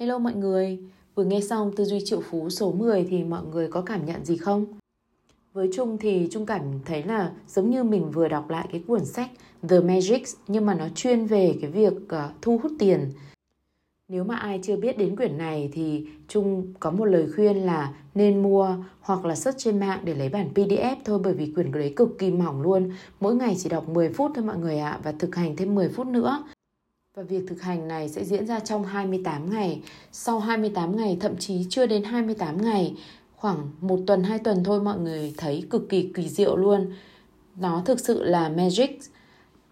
Hello mọi người, vừa nghe xong tư duy triệu phú số 10 thì mọi người có cảm nhận gì không? Với Trung thì Trung cảm thấy là giống như mình vừa đọc lại cái cuốn sách The Magic nhưng mà nó chuyên về cái việc ờ, thu hút tiền. Nếu mà ai chưa biết đến quyển này thì Trung có một lời khuyên là nên mua hoặc là search trên mạng để lấy bản PDF thôi bởi vì quyển đấy cực kỳ mỏng luôn. Mỗi ngày chỉ đọc 10 phút thôi mọi người ạ và thực hành thêm 10 phút nữa. Và việc thực hành này sẽ diễn ra trong 28 ngày. Sau 28 ngày, thậm chí chưa đến 28 ngày, khoảng một tuần, hai tuần thôi mọi người thấy cực kỳ kỳ diệu luôn. Nó thực sự là magic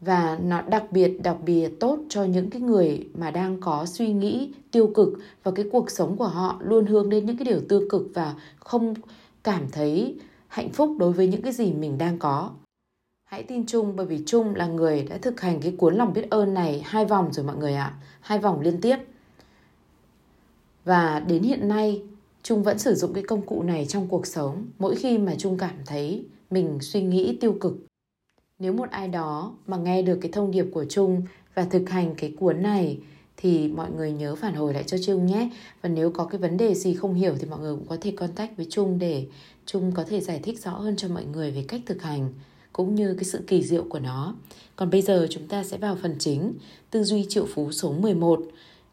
và nó đặc biệt đặc biệt tốt cho những cái người mà đang có suy nghĩ tiêu cực và cái cuộc sống của họ luôn hướng đến những cái điều tiêu cực và không cảm thấy hạnh phúc đối với những cái gì mình đang có Hãy tin Trung, bởi vì Trung là người đã thực hành cái cuốn lòng biết ơn này hai vòng rồi mọi người ạ. Hai vòng liên tiếp. Và đến hiện nay, Trung vẫn sử dụng cái công cụ này trong cuộc sống, mỗi khi mà Trung cảm thấy mình suy nghĩ tiêu cực. Nếu một ai đó mà nghe được cái thông điệp của Trung và thực hành cái cuốn này, thì mọi người nhớ phản hồi lại cho Trung nhé. Và nếu có cái vấn đề gì không hiểu thì mọi người cũng có thể contact với Trung để Trung có thể giải thích rõ hơn cho mọi người về cách thực hành cũng như cái sự kỳ diệu của nó. Còn bây giờ chúng ta sẽ vào phần chính, tư duy triệu phú số 11.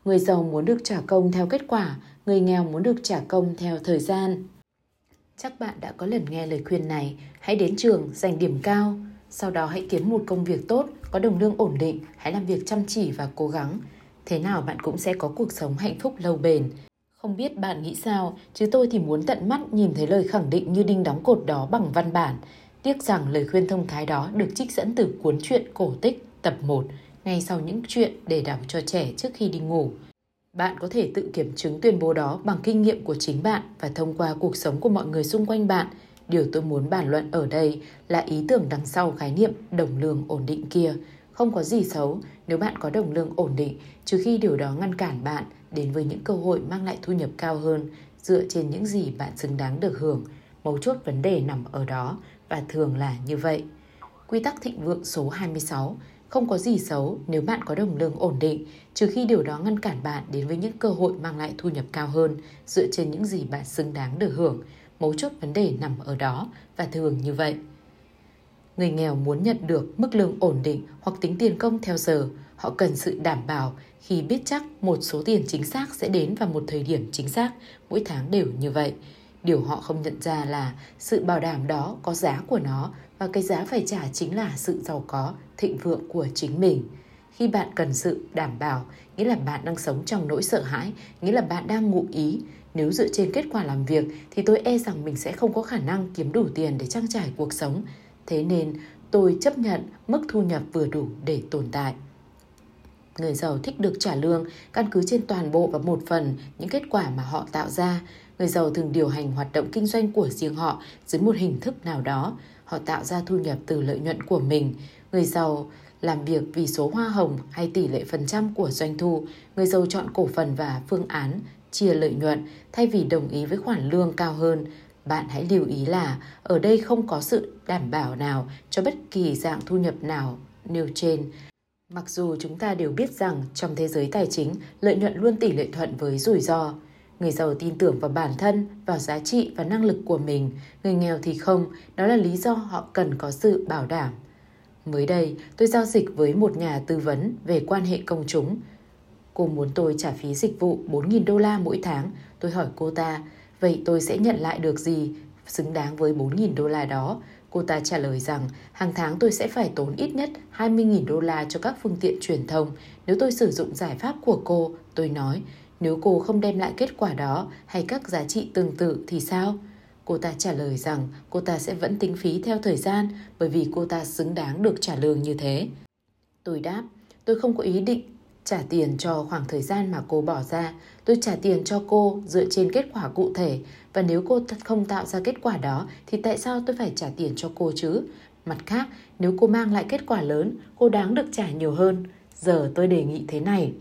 Người giàu muốn được trả công theo kết quả, người nghèo muốn được trả công theo thời gian. Chắc bạn đã có lần nghe lời khuyên này, hãy đến trường giành điểm cao, sau đó hãy kiếm một công việc tốt, có đồng lương ổn định, hãy làm việc chăm chỉ và cố gắng. Thế nào bạn cũng sẽ có cuộc sống hạnh phúc lâu bền. Không biết bạn nghĩ sao, chứ tôi thì muốn tận mắt nhìn thấy lời khẳng định như đinh đóng cột đó bằng văn bản. Tiếc rằng lời khuyên thông thái đó được trích dẫn từ cuốn truyện cổ tích tập 1 ngay sau những chuyện để đọc cho trẻ trước khi đi ngủ. Bạn có thể tự kiểm chứng tuyên bố đó bằng kinh nghiệm của chính bạn và thông qua cuộc sống của mọi người xung quanh bạn. Điều tôi muốn bàn luận ở đây là ý tưởng đằng sau khái niệm đồng lương ổn định kia. Không có gì xấu nếu bạn có đồng lương ổn định, trừ khi điều đó ngăn cản bạn đến với những cơ hội mang lại thu nhập cao hơn dựa trên những gì bạn xứng đáng được hưởng. Mấu chốt vấn đề nằm ở đó và thường là như vậy. Quy tắc thịnh vượng số 26 không có gì xấu nếu bạn có đồng lương ổn định, trừ khi điều đó ngăn cản bạn đến với những cơ hội mang lại thu nhập cao hơn dựa trên những gì bạn xứng đáng được hưởng. Mấu chốt vấn đề nằm ở đó và thường như vậy. Người nghèo muốn nhận được mức lương ổn định hoặc tính tiền công theo giờ, họ cần sự đảm bảo khi biết chắc một số tiền chính xác sẽ đến vào một thời điểm chính xác, mỗi tháng đều như vậy. Điều họ không nhận ra là sự bảo đảm đó có giá của nó và cái giá phải trả chính là sự giàu có, thịnh vượng của chính mình. Khi bạn cần sự đảm bảo, nghĩa là bạn đang sống trong nỗi sợ hãi, nghĩa là bạn đang ngụ ý. Nếu dựa trên kết quả làm việc thì tôi e rằng mình sẽ không có khả năng kiếm đủ tiền để trang trải cuộc sống. Thế nên tôi chấp nhận mức thu nhập vừa đủ để tồn tại. Người giàu thích được trả lương căn cứ trên toàn bộ và một phần những kết quả mà họ tạo ra người giàu thường điều hành hoạt động kinh doanh của riêng họ dưới một hình thức nào đó. Họ tạo ra thu nhập từ lợi nhuận của mình. Người giàu làm việc vì số hoa hồng hay tỷ lệ phần trăm của doanh thu. Người giàu chọn cổ phần và phương án chia lợi nhuận thay vì đồng ý với khoản lương cao hơn. Bạn hãy lưu ý là ở đây không có sự đảm bảo nào cho bất kỳ dạng thu nhập nào nêu trên. Mặc dù chúng ta đều biết rằng trong thế giới tài chính, lợi nhuận luôn tỷ lệ thuận với rủi ro. Người giàu tin tưởng vào bản thân, vào giá trị và năng lực của mình, người nghèo thì không, đó là lý do họ cần có sự bảo đảm. Mới đây, tôi giao dịch với một nhà tư vấn về quan hệ công chúng. Cô muốn tôi trả phí dịch vụ 4.000 đô la mỗi tháng. Tôi hỏi cô ta, vậy tôi sẽ nhận lại được gì xứng đáng với 4.000 đô la đó? Cô ta trả lời rằng hàng tháng tôi sẽ phải tốn ít nhất 20.000 đô la cho các phương tiện truyền thông nếu tôi sử dụng giải pháp của cô. Tôi nói, nếu cô không đem lại kết quả đó hay các giá trị tương tự thì sao? Cô ta trả lời rằng cô ta sẽ vẫn tính phí theo thời gian bởi vì cô ta xứng đáng được trả lương như thế. Tôi đáp, tôi không có ý định trả tiền cho khoảng thời gian mà cô bỏ ra. Tôi trả tiền cho cô dựa trên kết quả cụ thể và nếu cô không tạo ra kết quả đó thì tại sao tôi phải trả tiền cho cô chứ? Mặt khác, nếu cô mang lại kết quả lớn, cô đáng được trả nhiều hơn. Giờ tôi đề nghị thế này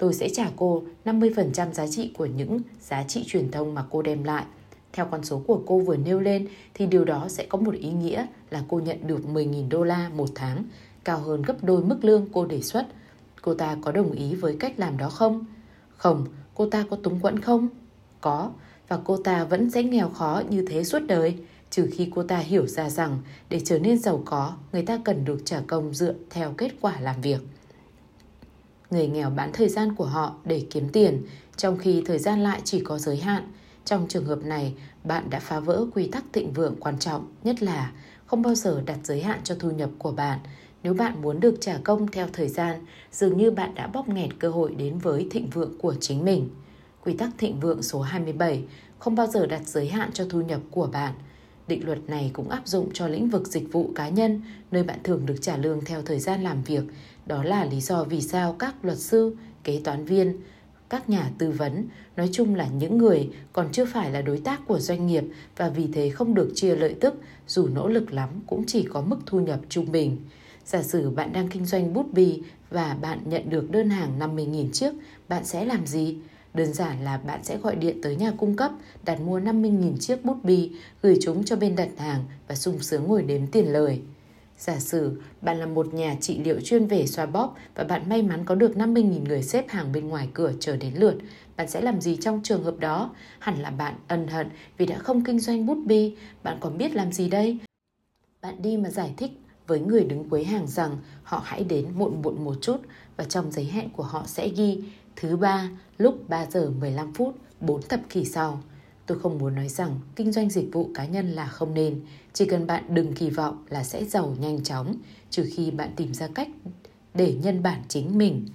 tôi sẽ trả cô 50% giá trị của những giá trị truyền thông mà cô đem lại. Theo con số của cô vừa nêu lên thì điều đó sẽ có một ý nghĩa là cô nhận được 10.000 đô la một tháng, cao hơn gấp đôi mức lương cô đề xuất. Cô ta có đồng ý với cách làm đó không? Không, cô ta có túng quẫn không? Có, và cô ta vẫn sẽ nghèo khó như thế suốt đời, trừ khi cô ta hiểu ra rằng để trở nên giàu có, người ta cần được trả công dựa theo kết quả làm việc. Người nghèo bán thời gian của họ để kiếm tiền, trong khi thời gian lại chỉ có giới hạn. Trong trường hợp này, bạn đã phá vỡ quy tắc thịnh vượng quan trọng, nhất là không bao giờ đặt giới hạn cho thu nhập của bạn. Nếu bạn muốn được trả công theo thời gian, dường như bạn đã bóp nghẹt cơ hội đến với thịnh vượng của chính mình. Quy tắc thịnh vượng số 27 không bao giờ đặt giới hạn cho thu nhập của bạn. Định luật này cũng áp dụng cho lĩnh vực dịch vụ cá nhân, nơi bạn thường được trả lương theo thời gian làm việc. Đó là lý do vì sao các luật sư, kế toán viên, các nhà tư vấn, nói chung là những người còn chưa phải là đối tác của doanh nghiệp và vì thế không được chia lợi tức, dù nỗ lực lắm cũng chỉ có mức thu nhập trung bình. Giả sử bạn đang kinh doanh bút bi và bạn nhận được đơn hàng 50.000 chiếc, bạn sẽ làm gì? Đơn giản là bạn sẽ gọi điện tới nhà cung cấp, đặt mua 50.000 chiếc bút bi, gửi chúng cho bên đặt hàng và sung sướng ngồi đếm tiền lời. Giả sử bạn là một nhà trị liệu chuyên về xoa bóp và bạn may mắn có được 50.000 người xếp hàng bên ngoài cửa chờ đến lượt. Bạn sẽ làm gì trong trường hợp đó? Hẳn là bạn ân hận vì đã không kinh doanh bút bi. Bạn còn biết làm gì đây? Bạn đi mà giải thích với người đứng cuối hàng rằng họ hãy đến muộn muộn một chút và trong giấy hẹn của họ sẽ ghi Thứ ba, lúc 3 giờ 15 phút, 4 thập kỷ sau. Tôi không muốn nói rằng kinh doanh dịch vụ cá nhân là không nên, chỉ cần bạn đừng kỳ vọng là sẽ giàu nhanh chóng, trừ khi bạn tìm ra cách để nhân bản chính mình.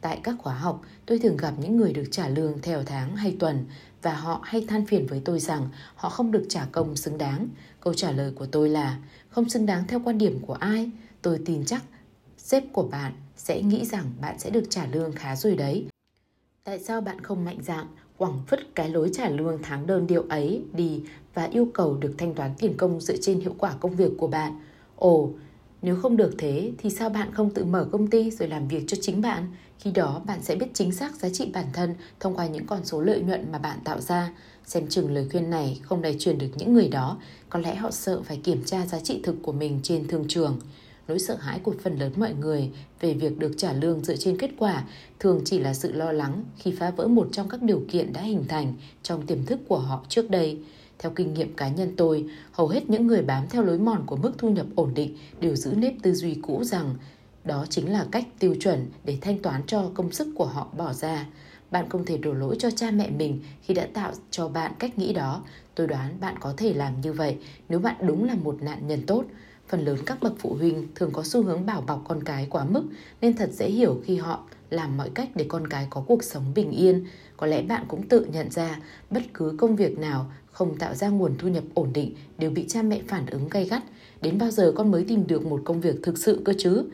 Tại các khóa học, tôi thường gặp những người được trả lương theo tháng hay tuần và họ hay than phiền với tôi rằng họ không được trả công xứng đáng. Câu trả lời của tôi là không xứng đáng theo quan điểm của ai. Tôi tin chắc sếp của bạn sẽ nghĩ rằng bạn sẽ được trả lương khá rồi đấy. Tại sao bạn không mạnh dạn quẳng vứt cái lối trả lương tháng đơn điệu ấy đi và yêu cầu được thanh toán tiền công dựa trên hiệu quả công việc của bạn? Ồ, nếu không được thế thì sao bạn không tự mở công ty rồi làm việc cho chính bạn? Khi đó bạn sẽ biết chính xác giá trị bản thân thông qua những con số lợi nhuận mà bạn tạo ra. Xem chừng lời khuyên này không đầy truyền được những người đó, có lẽ họ sợ phải kiểm tra giá trị thực của mình trên thương trường. Nỗi sợ hãi của phần lớn mọi người về việc được trả lương dựa trên kết quả thường chỉ là sự lo lắng khi phá vỡ một trong các điều kiện đã hình thành trong tiềm thức của họ trước đây. Theo kinh nghiệm cá nhân tôi, hầu hết những người bám theo lối mòn của mức thu nhập ổn định đều giữ nếp tư duy cũ rằng đó chính là cách tiêu chuẩn để thanh toán cho công sức của họ bỏ ra. Bạn không thể đổ lỗi cho cha mẹ mình khi đã tạo cho bạn cách nghĩ đó. Tôi đoán bạn có thể làm như vậy nếu bạn đúng là một nạn nhân tốt. Phần lớn các bậc phụ huynh thường có xu hướng bảo bọc con cái quá mức nên thật dễ hiểu khi họ làm mọi cách để con cái có cuộc sống bình yên. Có lẽ bạn cũng tự nhận ra bất cứ công việc nào không tạo ra nguồn thu nhập ổn định đều bị cha mẹ phản ứng gay gắt. Đến bao giờ con mới tìm được một công việc thực sự cơ chứ?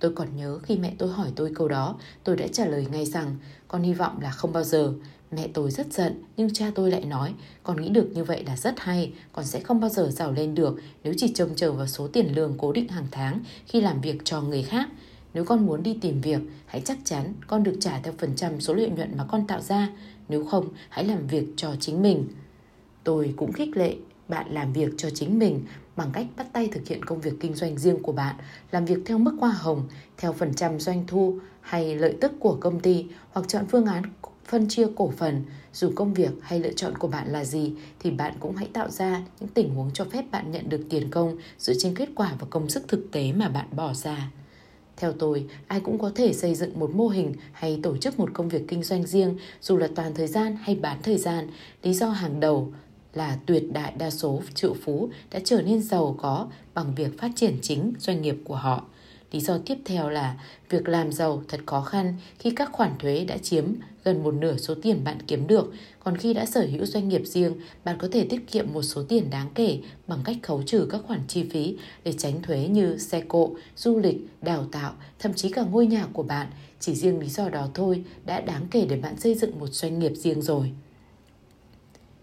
Tôi còn nhớ khi mẹ tôi hỏi tôi câu đó, tôi đã trả lời ngay rằng con hy vọng là không bao giờ. Mẹ tôi rất giận, nhưng cha tôi lại nói, con nghĩ được như vậy là rất hay, con sẽ không bao giờ giàu lên được nếu chỉ trông chờ vào số tiền lương cố định hàng tháng khi làm việc cho người khác. Nếu con muốn đi tìm việc, hãy chắc chắn con được trả theo phần trăm số lợi nhuận mà con tạo ra. Nếu không, hãy làm việc cho chính mình. Tôi cũng khích lệ bạn làm việc cho chính mình bằng cách bắt tay thực hiện công việc kinh doanh riêng của bạn, làm việc theo mức hoa hồng, theo phần trăm doanh thu hay lợi tức của công ty hoặc chọn phương án phân chia cổ phần, dù công việc hay lựa chọn của bạn là gì thì bạn cũng hãy tạo ra những tình huống cho phép bạn nhận được tiền công dựa trên kết quả và công sức thực tế mà bạn bỏ ra. Theo tôi, ai cũng có thể xây dựng một mô hình hay tổ chức một công việc kinh doanh riêng, dù là toàn thời gian hay bán thời gian. Lý do hàng đầu là tuyệt đại đa số triệu phú đã trở nên giàu có bằng việc phát triển chính doanh nghiệp của họ. Lý do tiếp theo là việc làm giàu thật khó khăn khi các khoản thuế đã chiếm gần một nửa số tiền bạn kiếm được. Còn khi đã sở hữu doanh nghiệp riêng, bạn có thể tiết kiệm một số tiền đáng kể bằng cách khấu trừ các khoản chi phí để tránh thuế như xe cộ, du lịch, đào tạo, thậm chí cả ngôi nhà của bạn. Chỉ riêng lý do đó thôi đã đáng kể để bạn xây dựng một doanh nghiệp riêng rồi.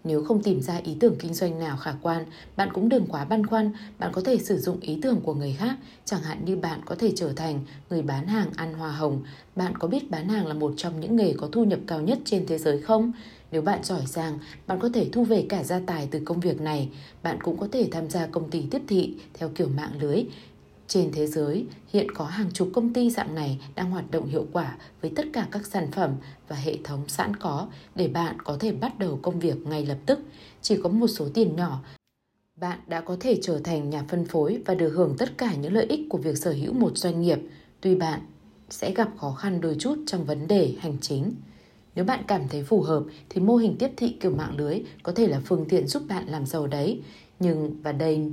Nếu không tìm ra ý tưởng kinh doanh nào khả quan, bạn cũng đừng quá băn khoăn, bạn có thể sử dụng ý tưởng của người khác, chẳng hạn như bạn có thể trở thành người bán hàng ăn hoa hồng. Bạn có biết bán hàng là một trong những nghề có thu nhập cao nhất trên thế giới không? Nếu bạn giỏi giang, bạn có thể thu về cả gia tài từ công việc này. Bạn cũng có thể tham gia công ty tiếp thị theo kiểu mạng lưới trên thế giới, hiện có hàng chục công ty dạng này đang hoạt động hiệu quả với tất cả các sản phẩm và hệ thống sẵn có để bạn có thể bắt đầu công việc ngay lập tức. Chỉ có một số tiền nhỏ, bạn đã có thể trở thành nhà phân phối và được hưởng tất cả những lợi ích của việc sở hữu một doanh nghiệp. Tuy bạn sẽ gặp khó khăn đôi chút trong vấn đề hành chính. Nếu bạn cảm thấy phù hợp thì mô hình tiếp thị kiểu mạng lưới có thể là phương tiện giúp bạn làm giàu đấy. Nhưng và đây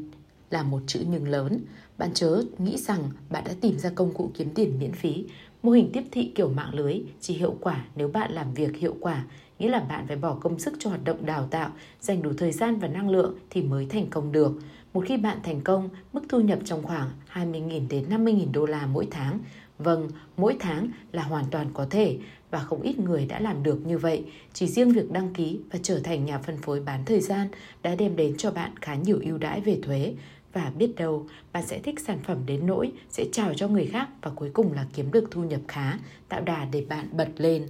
là một chữ nhưng lớn, bạn chớ nghĩ rằng bạn đã tìm ra công cụ kiếm tiền miễn phí. Mô hình tiếp thị kiểu mạng lưới chỉ hiệu quả nếu bạn làm việc hiệu quả, nghĩa là bạn phải bỏ công sức cho hoạt động đào tạo, dành đủ thời gian và năng lượng thì mới thành công được. Một khi bạn thành công, mức thu nhập trong khoảng 20.000 đến 50.000 đô la mỗi tháng. Vâng, mỗi tháng là hoàn toàn có thể và không ít người đã làm được như vậy. Chỉ riêng việc đăng ký và trở thành nhà phân phối bán thời gian đã đem đến cho bạn khá nhiều ưu đãi về thuế và biết đâu bạn sẽ thích sản phẩm đến nỗi sẽ chào cho người khác và cuối cùng là kiếm được thu nhập khá, tạo đà để bạn bật lên.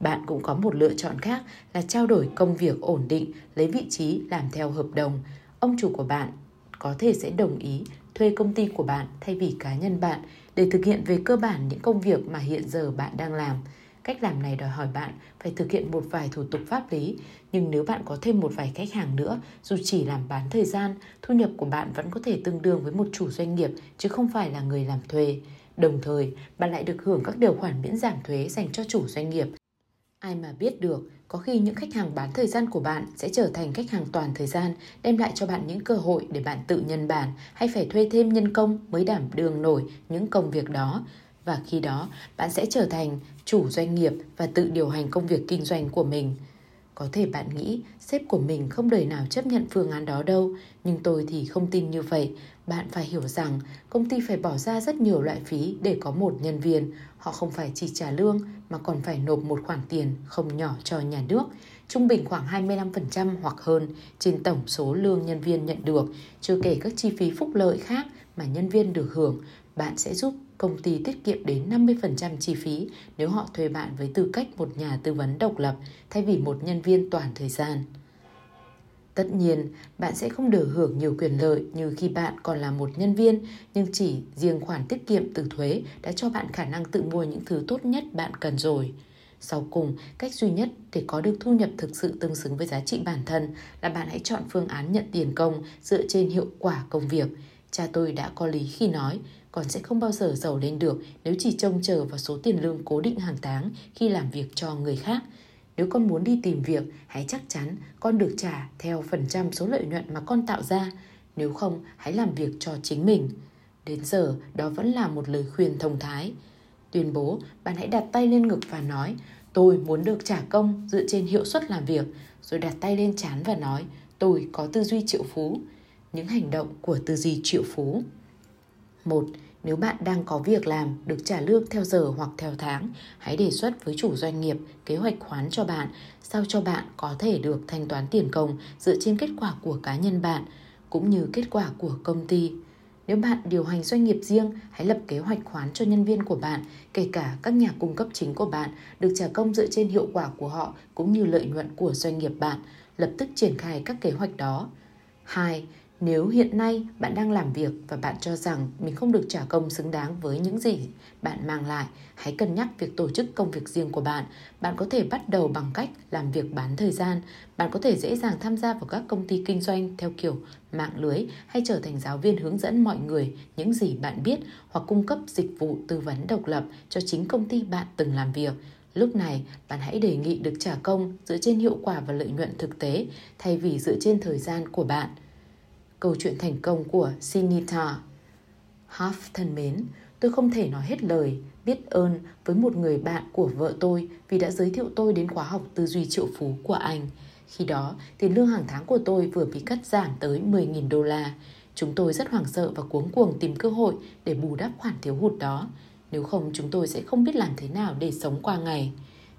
Bạn cũng có một lựa chọn khác là trao đổi công việc ổn định, lấy vị trí làm theo hợp đồng. Ông chủ của bạn có thể sẽ đồng ý thuê công ty của bạn thay vì cá nhân bạn để thực hiện về cơ bản những công việc mà hiện giờ bạn đang làm. Cách làm này đòi hỏi bạn phải thực hiện một vài thủ tục pháp lý, nhưng nếu bạn có thêm một vài khách hàng nữa, dù chỉ làm bán thời gian, thu nhập của bạn vẫn có thể tương đương với một chủ doanh nghiệp chứ không phải là người làm thuê. Đồng thời, bạn lại được hưởng các điều khoản miễn giảm thuế dành cho chủ doanh nghiệp. Ai mà biết được, có khi những khách hàng bán thời gian của bạn sẽ trở thành khách hàng toàn thời gian, đem lại cho bạn những cơ hội để bạn tự nhân bản hay phải thuê thêm nhân công mới đảm đương nổi những công việc đó và khi đó bạn sẽ trở thành chủ doanh nghiệp và tự điều hành công việc kinh doanh của mình. Có thể bạn nghĩ sếp của mình không đời nào chấp nhận phương án đó đâu, nhưng tôi thì không tin như vậy. Bạn phải hiểu rằng công ty phải bỏ ra rất nhiều loại phí để có một nhân viên. Họ không phải chỉ trả lương mà còn phải nộp một khoản tiền không nhỏ cho nhà nước, trung bình khoảng 25% hoặc hơn trên tổng số lương nhân viên nhận được, chưa kể các chi phí phúc lợi khác mà nhân viên được hưởng. Bạn sẽ giúp công ty tiết kiệm đến 50% chi phí nếu họ thuê bạn với tư cách một nhà tư vấn độc lập thay vì một nhân viên toàn thời gian. Tất nhiên, bạn sẽ không được hưởng nhiều quyền lợi như khi bạn còn là một nhân viên, nhưng chỉ riêng khoản tiết kiệm từ thuế đã cho bạn khả năng tự mua những thứ tốt nhất bạn cần rồi. Sau cùng, cách duy nhất để có được thu nhập thực sự tương xứng với giá trị bản thân là bạn hãy chọn phương án nhận tiền công dựa trên hiệu quả công việc. Cha tôi đã có lý khi nói, còn sẽ không bao giờ giàu lên được nếu chỉ trông chờ vào số tiền lương cố định hàng tháng khi làm việc cho người khác. Nếu con muốn đi tìm việc, hãy chắc chắn con được trả theo phần trăm số lợi nhuận mà con tạo ra. Nếu không, hãy làm việc cho chính mình. Đến giờ, đó vẫn là một lời khuyên thông thái. Tuyên bố, bạn hãy đặt tay lên ngực và nói, tôi muốn được trả công dựa trên hiệu suất làm việc, rồi đặt tay lên chán và nói, tôi có tư duy triệu phú. Những hành động của tư duy triệu phú. một nếu bạn đang có việc làm được trả lương theo giờ hoặc theo tháng, hãy đề xuất với chủ doanh nghiệp kế hoạch khoán cho bạn sao cho bạn có thể được thanh toán tiền công dựa trên kết quả của cá nhân bạn cũng như kết quả của công ty. Nếu bạn điều hành doanh nghiệp riêng, hãy lập kế hoạch khoán cho nhân viên của bạn, kể cả các nhà cung cấp chính của bạn, được trả công dựa trên hiệu quả của họ cũng như lợi nhuận của doanh nghiệp bạn, lập tức triển khai các kế hoạch đó. 2. Nếu hiện nay bạn đang làm việc và bạn cho rằng mình không được trả công xứng đáng với những gì bạn mang lại, hãy cân nhắc việc tổ chức công việc riêng của bạn. Bạn có thể bắt đầu bằng cách làm việc bán thời gian. Bạn có thể dễ dàng tham gia vào các công ty kinh doanh theo kiểu mạng lưới hay trở thành giáo viên hướng dẫn mọi người những gì bạn biết hoặc cung cấp dịch vụ tư vấn độc lập cho chính công ty bạn từng làm việc. Lúc này, bạn hãy đề nghị được trả công dựa trên hiệu quả và lợi nhuận thực tế thay vì dựa trên thời gian của bạn – câu chuyện thành công của Sinita. Half thân mến, tôi không thể nói hết lời biết ơn với một người bạn của vợ tôi vì đã giới thiệu tôi đến khóa học tư duy triệu phú của anh. Khi đó, tiền lương hàng tháng của tôi vừa bị cắt giảm tới 10.000 đô la. Chúng tôi rất hoảng sợ và cuống cuồng tìm cơ hội để bù đắp khoản thiếu hụt đó. Nếu không, chúng tôi sẽ không biết làm thế nào để sống qua ngày.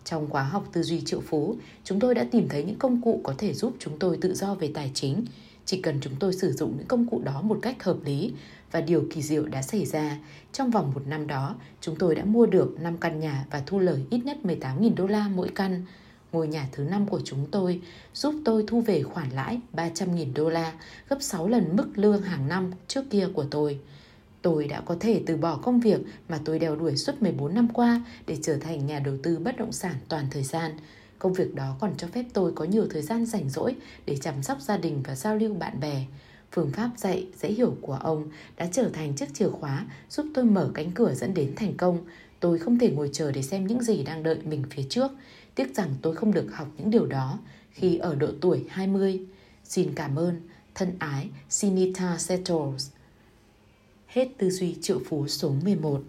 Trong khóa học tư duy triệu phú, chúng tôi đã tìm thấy những công cụ có thể giúp chúng tôi tự do về tài chính, chỉ cần chúng tôi sử dụng những công cụ đó một cách hợp lý và điều kỳ diệu đã xảy ra. Trong vòng một năm đó, chúng tôi đã mua được 5 căn nhà và thu lời ít nhất 18.000 đô la mỗi căn. Ngôi nhà thứ năm của chúng tôi giúp tôi thu về khoản lãi 300.000 đô la, gấp 6 lần mức lương hàng năm trước kia của tôi. Tôi đã có thể từ bỏ công việc mà tôi đeo đuổi suốt 14 năm qua để trở thành nhà đầu tư bất động sản toàn thời gian. Công việc đó còn cho phép tôi có nhiều thời gian rảnh rỗi để chăm sóc gia đình và giao lưu bạn bè. Phương pháp dạy dễ hiểu của ông đã trở thành chiếc chìa khóa giúp tôi mở cánh cửa dẫn đến thành công. Tôi không thể ngồi chờ để xem những gì đang đợi mình phía trước. Tiếc rằng tôi không được học những điều đó khi ở độ tuổi 20. Xin cảm ơn, thân ái, Sinita Settles. Hết tư duy triệu phú số 11